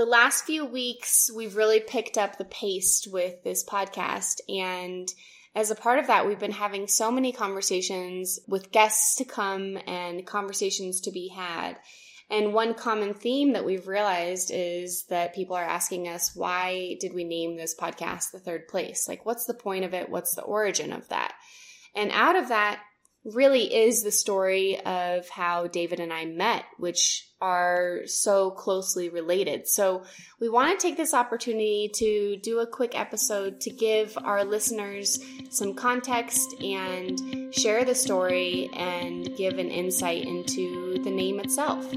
the last few weeks, we've really picked up the pace with this podcast. And as a part of that, we've been having so many conversations with guests to come and conversations to be had. And one common theme that we've realized is that people are asking us, why did we name this podcast the third place? Like, what's the point of it? What's the origin of that? And out of that really is the story of how David and I met, which are so closely related. So we want to take this opportunity to do a quick episode to give our listeners some context and share the story and give an insight into the name itself.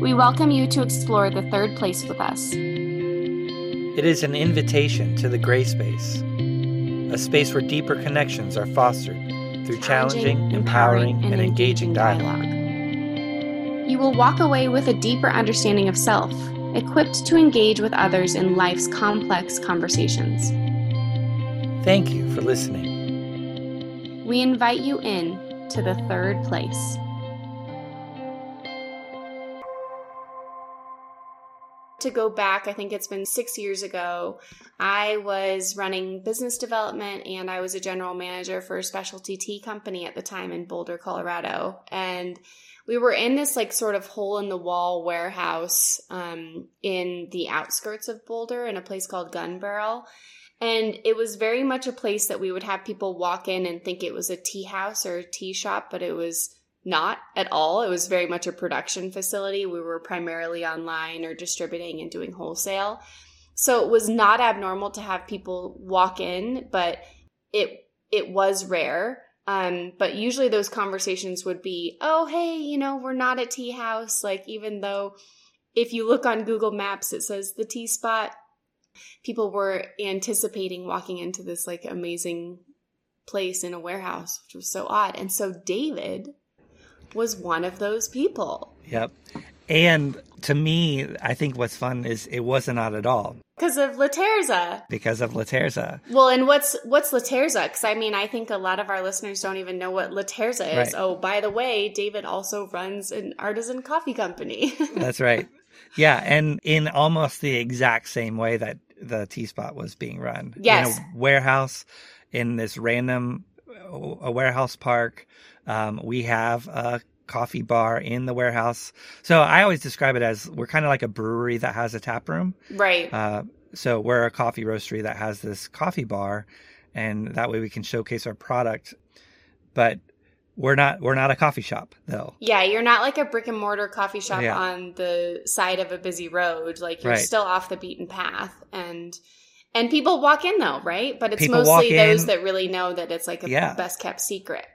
We welcome you to explore the third place with us. It is an invitation to the gray space, a space where deeper connections are fostered through challenging, empowering, and engaging dialogue. You will walk away with a deeper understanding of self, equipped to engage with others in life's complex conversations. Thank you for listening. We invite you in to the third place. To go back, I think it's been six years ago, I was running business development and I was a general manager for a specialty tea company at the time in Boulder, Colorado. And we were in this like sort of hole in the wall warehouse um, in the outskirts of Boulder in a place called Gunbarrel. And it was very much a place that we would have people walk in and think it was a tea house or a tea shop, but it was not at all. It was very much a production facility. We were primarily online or distributing and doing wholesale. So it was not abnormal to have people walk in, but it it was rare. Um, but usually those conversations would be, oh, hey, you know, we're not a tea house. Like, even though if you look on Google Maps, it says the tea spot, people were anticipating walking into this like amazing place in a warehouse, which was so odd. And so David was one of those people. Yep. And to me, I think what's fun is it wasn't not at all. Because of Laterza. Because of Laterza. Well, and what's what's Laterza? Because I mean, I think a lot of our listeners don't even know what Laterza is. Right. Oh, by the way, David also runs an artisan coffee company. That's right. Yeah, and in almost the exact same way that the Tea Spot was being run. Yes. In a warehouse in this random a warehouse park um, we have a coffee bar in the warehouse. So I always describe it as we're kind of like a brewery that has a tap room. Right. Uh, so we're a coffee roastery that has this coffee bar, and that way we can showcase our product. But we're not we're not a coffee shop though. Yeah, you're not like a brick and mortar coffee shop yeah. on the side of a busy road. Like you're right. still off the beaten path and and people walk in though, right? But it's people mostly those that really know that it's like a yeah. best kept secret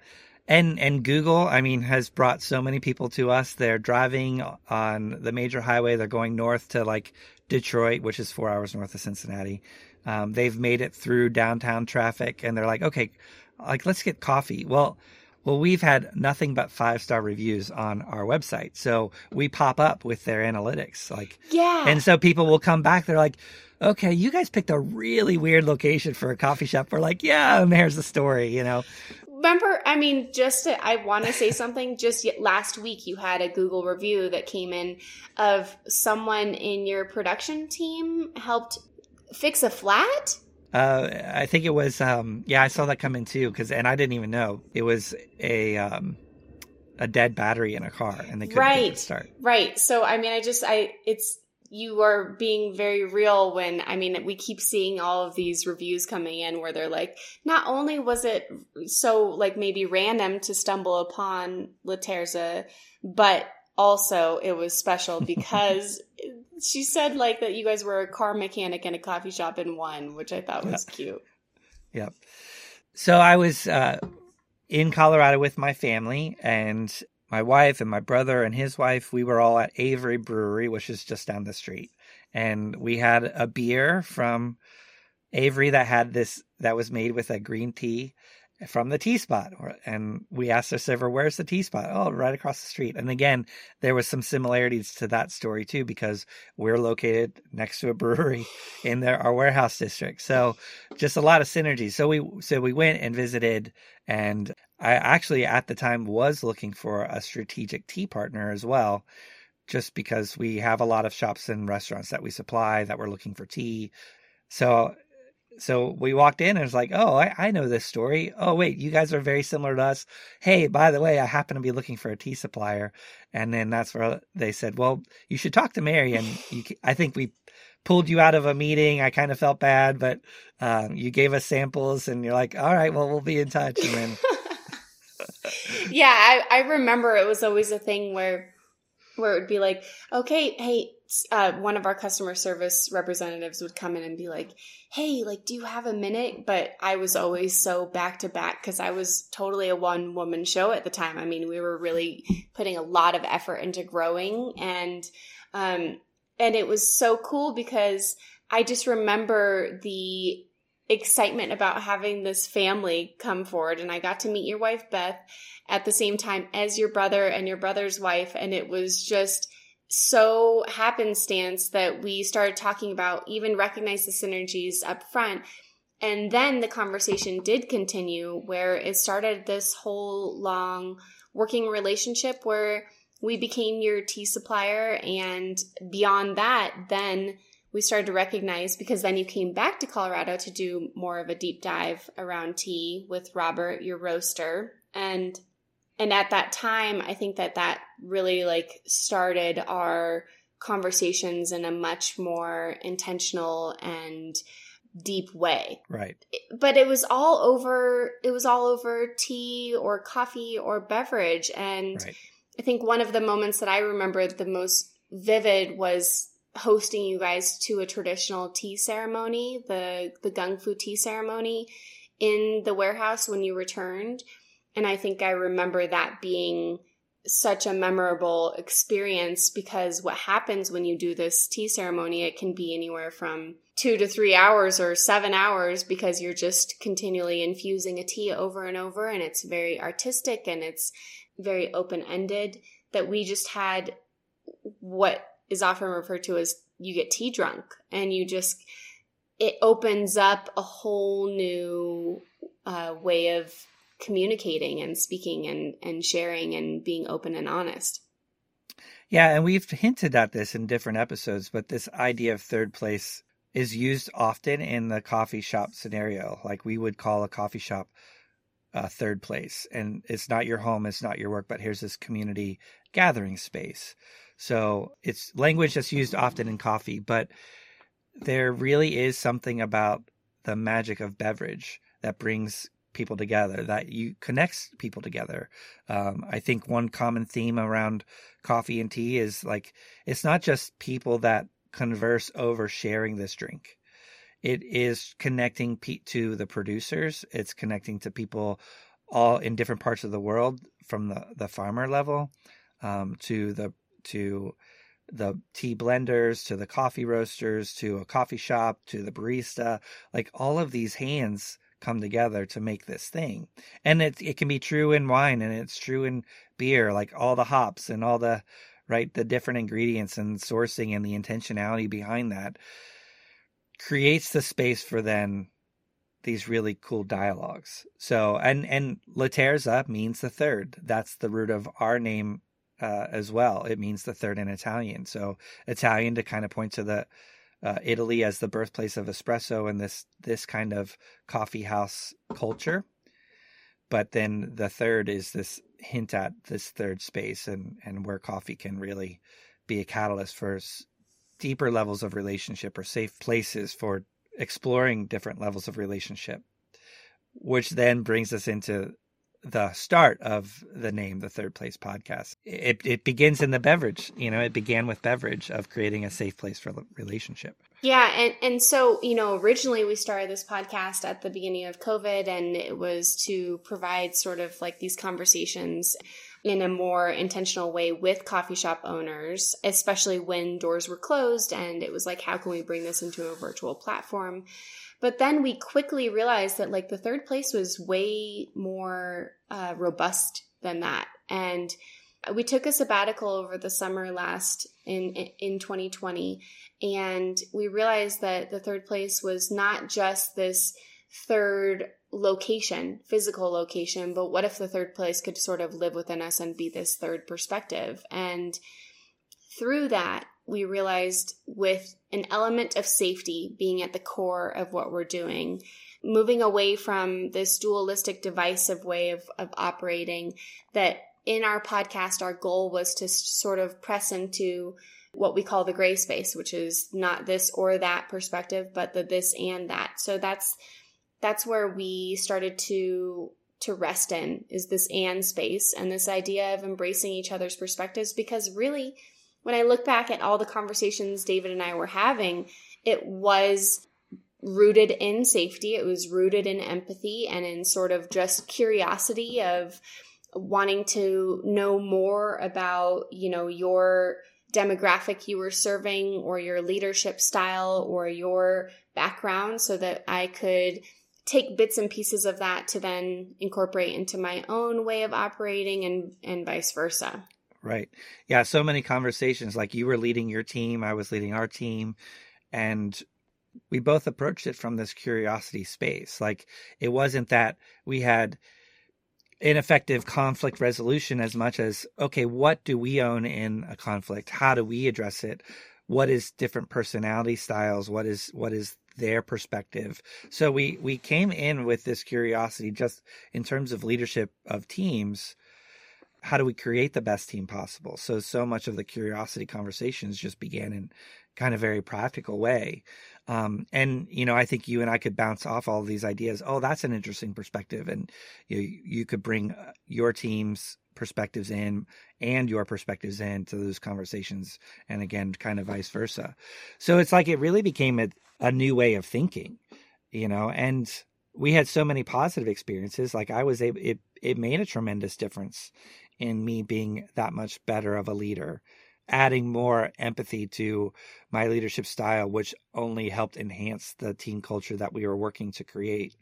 and and Google, I mean, has brought so many people to us. They're driving on the major highway. They're going north to like Detroit, which is four hours north of Cincinnati. Um, they've made it through downtown traffic, and they're like, okay, like let's get coffee. Well, well, we've had nothing but five star reviews on our website, so we pop up with their analytics, like yeah. And so people will come back. They're like, okay, you guys picked a really weird location for a coffee shop. We're like, yeah, and there's the story, you know remember i mean just to, i want to say something just last week you had a google review that came in of someone in your production team helped fix a flat? Uh, i think it was um, yeah i saw that come in too because and i didn't even know it was a um, a dead battery in a car and they couldn't right start. right so i mean i just i it's you are being very real when I mean we keep seeing all of these reviews coming in where they're like not only was it so like maybe random to stumble upon Laterza but also it was special because she said like that you guys were a car mechanic and a coffee shop in one which I thought was cute. Yep. So I was uh in Colorado with my family and my wife and my brother and his wife, we were all at Avery Brewery, which is just down the street. And we had a beer from Avery that had this, that was made with a green tea from the tea spot. And we asked our server, where's the tea spot? Oh, right across the street. And again, there was some similarities to that story too, because we're located next to a brewery in their, our warehouse district. So just a lot of synergy. So we, so we went and visited and I actually at the time was looking for a strategic tea partner as well, just because we have a lot of shops and restaurants that we supply that were looking for tea. So so we walked in and it was like, oh, I, I know this story. Oh, wait, you guys are very similar to us. Hey, by the way, I happen to be looking for a tea supplier. And then that's where they said, well, you should talk to Mary. And you, I think we pulled you out of a meeting. I kind of felt bad, but um, you gave us samples and you're like, all right, well, we'll be in touch. And then. Yeah, I, I remember it was always a thing where where it would be like, okay, hey, uh, one of our customer service representatives would come in and be like, hey, like, do you have a minute? But I was always so back to back because I was totally a one woman show at the time. I mean, we were really putting a lot of effort into growing and, um, and it was so cool because I just remember the excitement about having this family come forward. And I got to meet your wife Beth at the same time as your brother and your brother's wife. And it was just so happenstance that we started talking about even recognize the synergies up front. And then the conversation did continue where it started this whole long working relationship where we became your tea supplier. And beyond that then we started to recognize because then you came back to Colorado to do more of a deep dive around tea with Robert, your roaster. And and at that time, I think that that really like started our conversations in a much more intentional and deep way. Right. But it was all over it was all over tea or coffee or beverage and right. I think one of the moments that I remember the most vivid was hosting you guys to a traditional tea ceremony, the the gung fu tea ceremony in the warehouse when you returned. And I think I remember that being such a memorable experience because what happens when you do this tea ceremony, it can be anywhere from two to three hours or seven hours because you're just continually infusing a tea over and over. And it's very artistic and it's very open ended. That we just had what is often referred to as you get tea drunk and you just it opens up a whole new uh, way of communicating and speaking and and sharing and being open and honest. Yeah and we've hinted at this in different episodes but this idea of third place is used often in the coffee shop scenario. Like we would call a coffee shop uh, third place and it's not your home it's not your work but here's this community gathering space so it's language that's used often in coffee, but there really is something about the magic of beverage that brings people together, that you connects people together. Um, I think one common theme around coffee and tea is like it's not just people that converse over sharing this drink. It is connecting to the producers. It's connecting to people all in different parts of the world, from the the farmer level um, to the to the tea blenders to the coffee roasters to a coffee shop to the barista. Like all of these hands come together to make this thing. And it it can be true in wine and it's true in beer like all the hops and all the right the different ingredients and sourcing and the intentionality behind that creates the space for then these really cool dialogues. So and and laterza means the third. That's the root of our name uh, as well. It means the third in Italian. So Italian to kind of point to the uh, Italy as the birthplace of espresso and this this kind of coffee house culture. But then the third is this hint at this third space and and where coffee can really be a catalyst for deeper levels of relationship or safe places for exploring different levels of relationship which then brings us into the start of the name, the Third Place Podcast. It it begins in the beverage. You know, it began with beverage of creating a safe place for relationship. Yeah, and and so you know, originally we started this podcast at the beginning of COVID, and it was to provide sort of like these conversations in a more intentional way with coffee shop owners, especially when doors were closed, and it was like, how can we bring this into a virtual platform? But then we quickly realized that like the third place was way more uh, robust than that. And we took a sabbatical over the summer last in in 2020 and we realized that the third place was not just this third location, physical location, but what if the third place could sort of live within us and be this third perspective? And through that, we realized with an element of safety being at the core of what we're doing, moving away from this dualistic divisive way of, of operating, that in our podcast, our goal was to sort of press into what we call the gray space, which is not this or that perspective, but the this and that. So that's that's where we started to to rest in is this and space and this idea of embracing each other's perspectives because really when I look back at all the conversations David and I were having, it was rooted in safety. It was rooted in empathy and in sort of just curiosity of wanting to know more about, you know, your demographic you were serving or your leadership style or your background so that I could take bits and pieces of that to then incorporate into my own way of operating and and vice versa. Right. Yeah, so many conversations like you were leading your team, I was leading our team and we both approached it from this curiosity space. Like it wasn't that we had ineffective conflict resolution as much as okay what do we own in a conflict how do we address it what is different personality styles what is what is their perspective so we we came in with this curiosity just in terms of leadership of teams how do we create the best team possible so so much of the curiosity conversations just began in kind of very practical way um, and you know, I think you and I could bounce off all of these ideas. Oh, that's an interesting perspective, and you you could bring uh, your team's perspectives in and your perspectives in to those conversations, and again, kind of vice versa. So it's like it really became a, a new way of thinking, you know, and we had so many positive experiences. Like I was able, it it made a tremendous difference in me being that much better of a leader adding more empathy to my leadership style, which only helped enhance the team culture that we were working to create.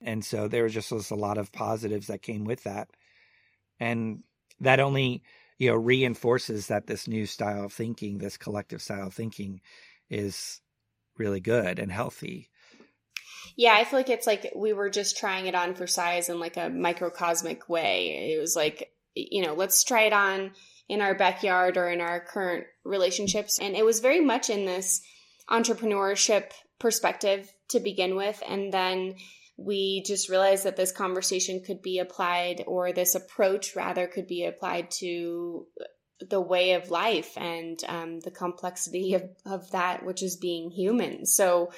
And so there was just a lot of positives that came with that. And that only, you know, reinforces that this new style of thinking, this collective style of thinking is really good and healthy. Yeah, I feel like it's like we were just trying it on for size in like a microcosmic way. It was like, you know, let's try it on in our backyard or in our current relationships. And it was very much in this entrepreneurship perspective to begin with. And then we just realized that this conversation could be applied, or this approach rather could be applied to the way of life and um, the complexity of, of that, which is being human. So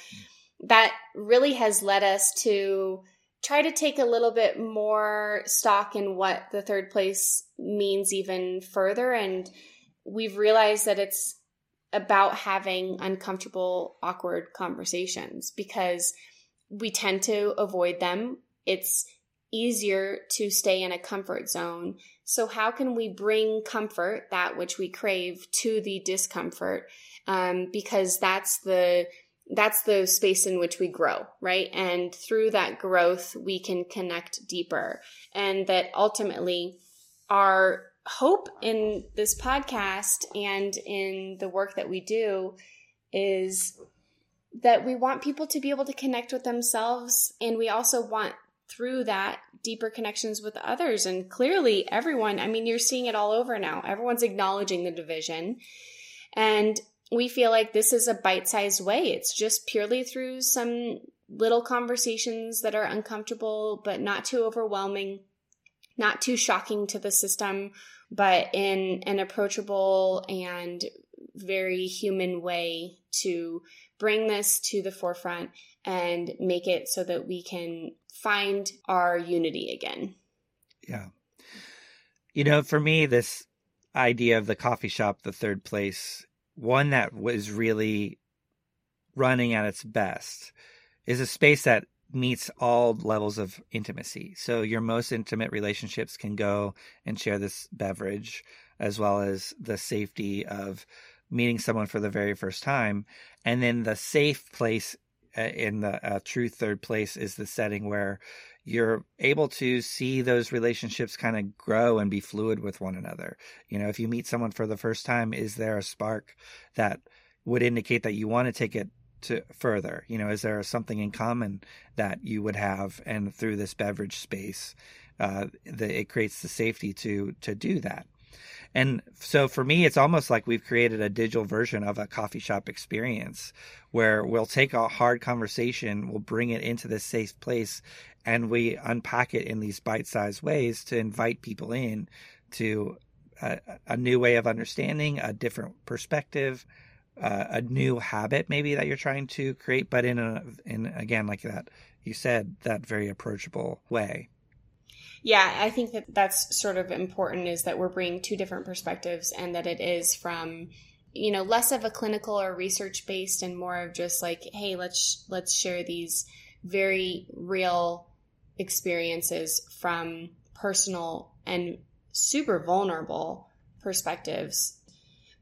that really has led us to try to take a little bit more stock in what the third place means even further. And we've realized that it's about having uncomfortable, awkward conversations because we tend to avoid them. It's easier to stay in a comfort zone. So, how can we bring comfort, that which we crave, to the discomfort? Um, because that's the that's the space in which we grow, right? And through that growth, we can connect deeper. And that ultimately, our hope in this podcast and in the work that we do is that we want people to be able to connect with themselves. And we also want through that deeper connections with others. And clearly, everyone, I mean, you're seeing it all over now. Everyone's acknowledging the division. And we feel like this is a bite sized way. It's just purely through some little conversations that are uncomfortable, but not too overwhelming, not too shocking to the system, but in an approachable and very human way to bring this to the forefront and make it so that we can find our unity again. Yeah. You know, for me, this idea of the coffee shop, the third place, one that was really running at its best is a space that meets all levels of intimacy. So your most intimate relationships can go and share this beverage as well as the safety of meeting someone for the very first time. And then the safe place in the uh, true third place is the setting where you're able to see those relationships kind of grow and be fluid with one another. You know, if you meet someone for the first time, is there a spark that would indicate that you want to take it to further? You know, is there something in common that you would have, and through this beverage space, uh, the, it creates the safety to to do that. And so for me, it's almost like we've created a digital version of a coffee shop experience where we'll take a hard conversation, we'll bring it into this safe place, and we unpack it in these bite sized ways to invite people in to a, a, new way of understanding, a different perspective, uh, a new habit maybe that you're trying to create, but in a in again like that you said that very approachable way. Yeah, I think that that's sort of important is that we're bringing two different perspectives and that it is from you know less of a clinical or research based and more of just like hey let's let's share these very real experiences from personal and super vulnerable perspectives.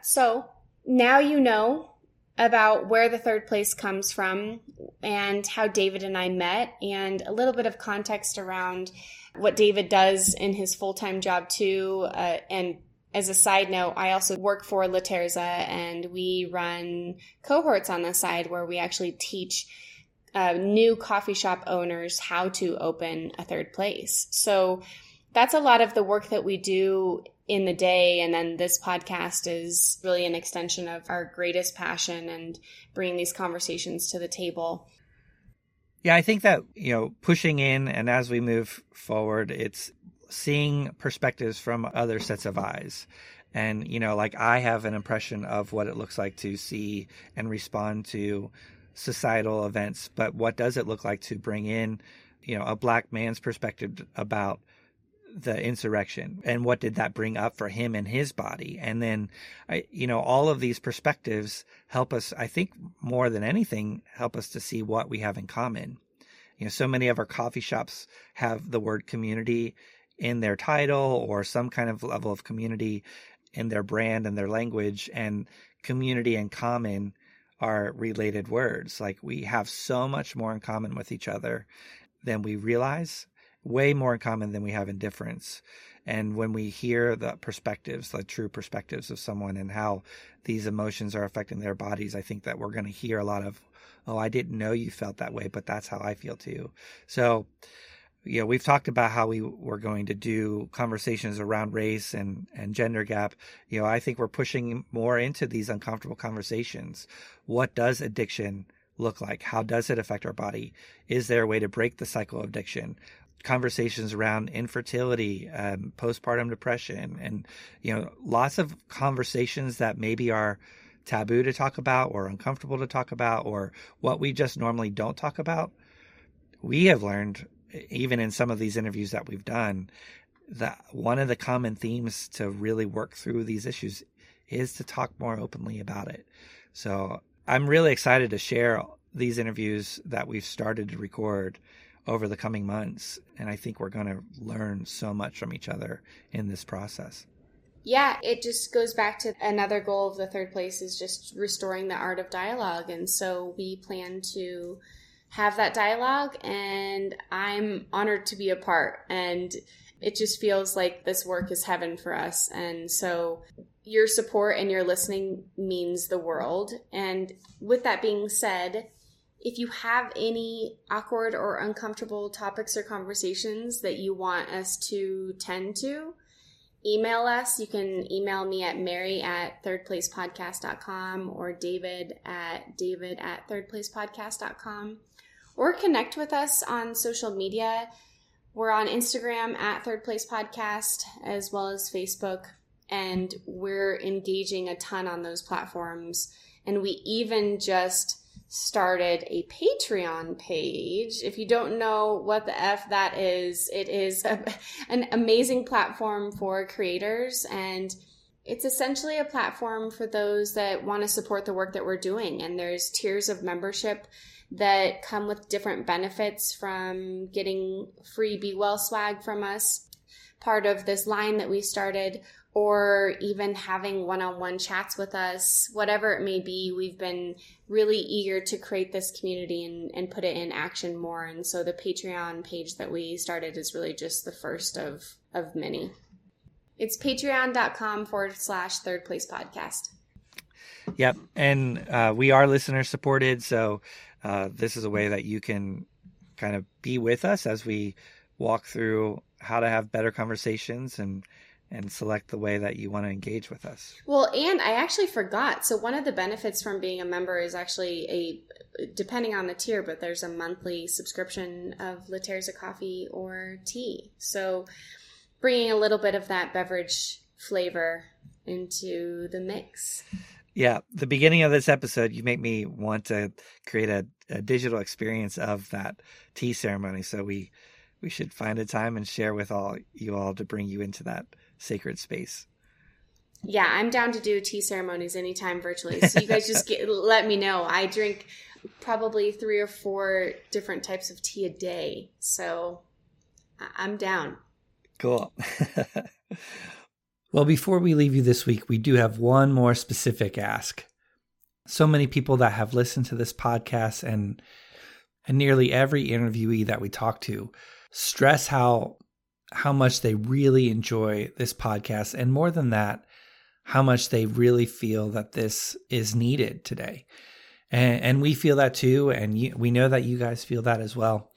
So, now you know about where the third place comes from and how David and I met, and a little bit of context around what David does in his full time job, too. Uh, and as a side note, I also work for La Terza, and we run cohorts on the side where we actually teach uh, new coffee shop owners how to open a third place. So that's a lot of the work that we do in the day. And then this podcast is really an extension of our greatest passion and bringing these conversations to the table. Yeah, I think that, you know, pushing in and as we move forward, it's seeing perspectives from other sets of eyes. And, you know, like I have an impression of what it looks like to see and respond to societal events, but what does it look like to bring in, you know, a black man's perspective about the insurrection and what did that bring up for him and his body? And then i you know all of these perspectives help us i think more than anything help us to see what we have in common. You know so many of our coffee shops have the word community in their title or some kind of level of community in their brand and their language and community and common are related words. Like we have so much more in common with each other than we realize way more in common than we have in difference. And when we hear the perspectives, the true perspectives of someone and how these emotions are affecting their bodies, I think that we're going to hear a lot of, oh, I didn't know you felt that way, but that's how I feel too. So, you know, we've talked about how we were going to do conversations around race and, and gender gap. You know, I think we're pushing more into these uncomfortable conversations. What does addiction look like? How does it affect our body? Is there a way to break the cycle of addiction? Conversations around infertility, um, postpartum depression, and you know, lots of conversations that maybe are taboo to talk about or uncomfortable to talk about or what we just normally don't talk about. We have learned, even in some of these interviews that we've done, that one of the common themes to really work through these issues is to talk more openly about it. So I'm really excited to share these interviews that we've started to record over the coming months. And I think we're going to learn so much from each other in this process. Yeah, it just goes back to another goal of the third place is just restoring the art of dialogue. And so we plan to have that dialogue, and I'm honored to be a part. And it just feels like this work is heaven for us. And so your support and your listening means the world. And with that being said, if you have any awkward or uncomfortable topics or conversations that you want us to tend to, email us. You can email me at mary at thirdplacepodcast.com or david at david at thirdplacepodcast.com or connect with us on social media. We're on Instagram at Third Place Podcast as well as Facebook, and we're engaging a ton on those platforms. And we even just started a Patreon page. If you don't know what the F that is, it is a, an amazing platform for creators and it's essentially a platform for those that want to support the work that we're doing. And there's tiers of membership that come with different benefits from getting free Be Well swag from us, part of this line that we started, or even having one on one chats with us, whatever it may be, we've been really eager to create this community and, and put it in action more. And so the Patreon page that we started is really just the first of, of many. It's patreon.com forward slash third place podcast. Yep. And uh, we are listener supported. So uh, this is a way that you can kind of be with us as we walk through how to have better conversations and and select the way that you want to engage with us. Well, and I actually forgot. So one of the benefits from being a member is actually a depending on the tier, but there's a monthly subscription of Laterza coffee or tea. So bringing a little bit of that beverage flavor into the mix. Yeah, the beginning of this episode, you make me want to create a, a digital experience of that tea ceremony. So we we should find a time and share with all you all to bring you into that sacred space. Yeah, I'm down to do tea ceremonies anytime virtually. So you guys just get, let me know. I drink probably three or four different types of tea a day. So I'm down. Cool. well, before we leave you this week, we do have one more specific ask. So many people that have listened to this podcast and and nearly every interviewee that we talk to stress how how much they really enjoy this podcast and more than that how much they really feel that this is needed today. And, and we feel that too and you, we know that you guys feel that as well.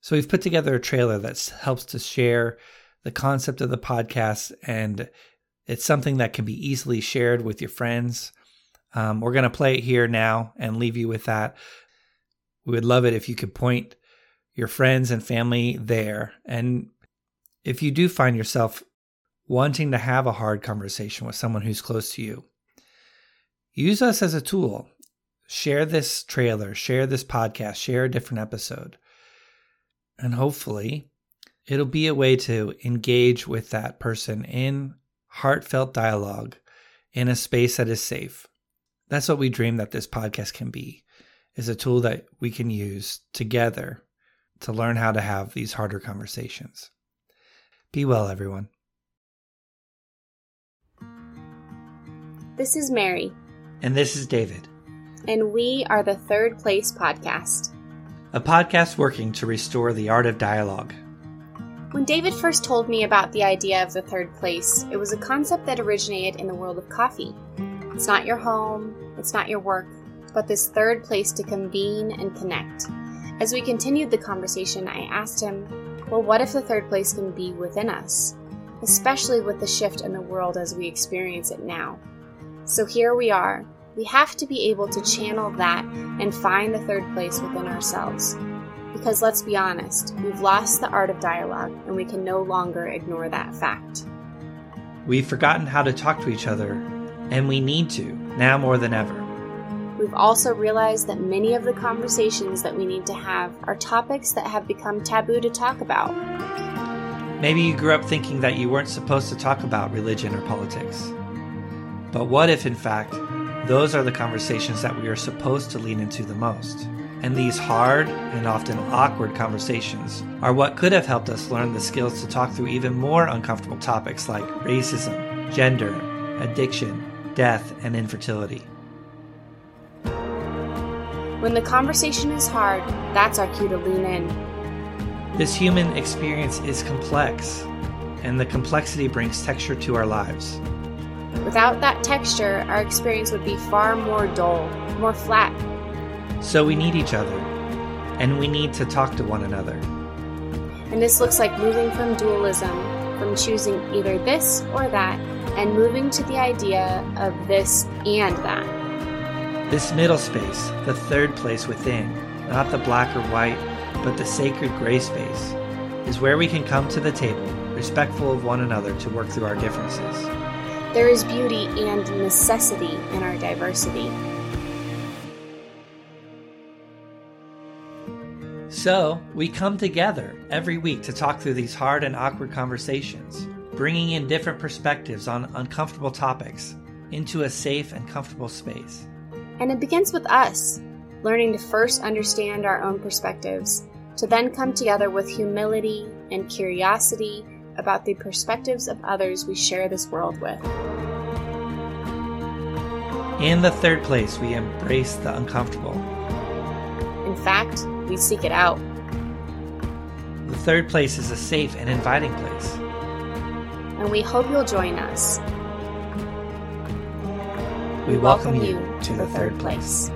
So we've put together a trailer that helps to share the concept of the podcast and it's something that can be easily shared with your friends. Um, we're going to play it here now and leave you with that. We would love it if you could point your friends and family there. And if you do find yourself wanting to have a hard conversation with someone who's close to you, use us as a tool. Share this trailer, share this podcast, share a different episode. And hopefully, it'll be a way to engage with that person in heartfelt dialogue in a space that is safe. That's what we dream that this podcast can be, is a tool that we can use together to learn how to have these harder conversations. Be well, everyone. This is Mary. And this is David. And we are the Third Place Podcast, a podcast working to restore the art of dialogue. When David first told me about the idea of the third place, it was a concept that originated in the world of coffee. It's not your home, it's not your work, but this third place to convene and connect as we continued the conversation, I asked him, Well, what if the third place can be within us, especially with the shift in the world as we experience it now? So here we are. We have to be able to channel that and find the third place within ourselves. Because let's be honest, we've lost the art of dialogue and we can no longer ignore that fact. We've forgotten how to talk to each other, and we need to, now more than ever. We've also realized that many of the conversations that we need to have are topics that have become taboo to talk about. Maybe you grew up thinking that you weren't supposed to talk about religion or politics. But what if, in fact, those are the conversations that we are supposed to lean into the most? And these hard and often awkward conversations are what could have helped us learn the skills to talk through even more uncomfortable topics like racism, gender, addiction, death, and infertility. When the conversation is hard, that's our cue to lean in. This human experience is complex, and the complexity brings texture to our lives. Without that texture, our experience would be far more dull, more flat. So we need each other, and we need to talk to one another. And this looks like moving from dualism, from choosing either this or that, and moving to the idea of this and that. This middle space, the third place within, not the black or white, but the sacred gray space, is where we can come to the table, respectful of one another to work through our differences. There is beauty and necessity in our diversity. So, we come together every week to talk through these hard and awkward conversations, bringing in different perspectives on uncomfortable topics into a safe and comfortable space. And it begins with us, learning to first understand our own perspectives, to then come together with humility and curiosity about the perspectives of others we share this world with. In the third place, we embrace the uncomfortable. In fact, we seek it out. The third place is a safe and inviting place. And we hope you'll join us we welcome you to the third place.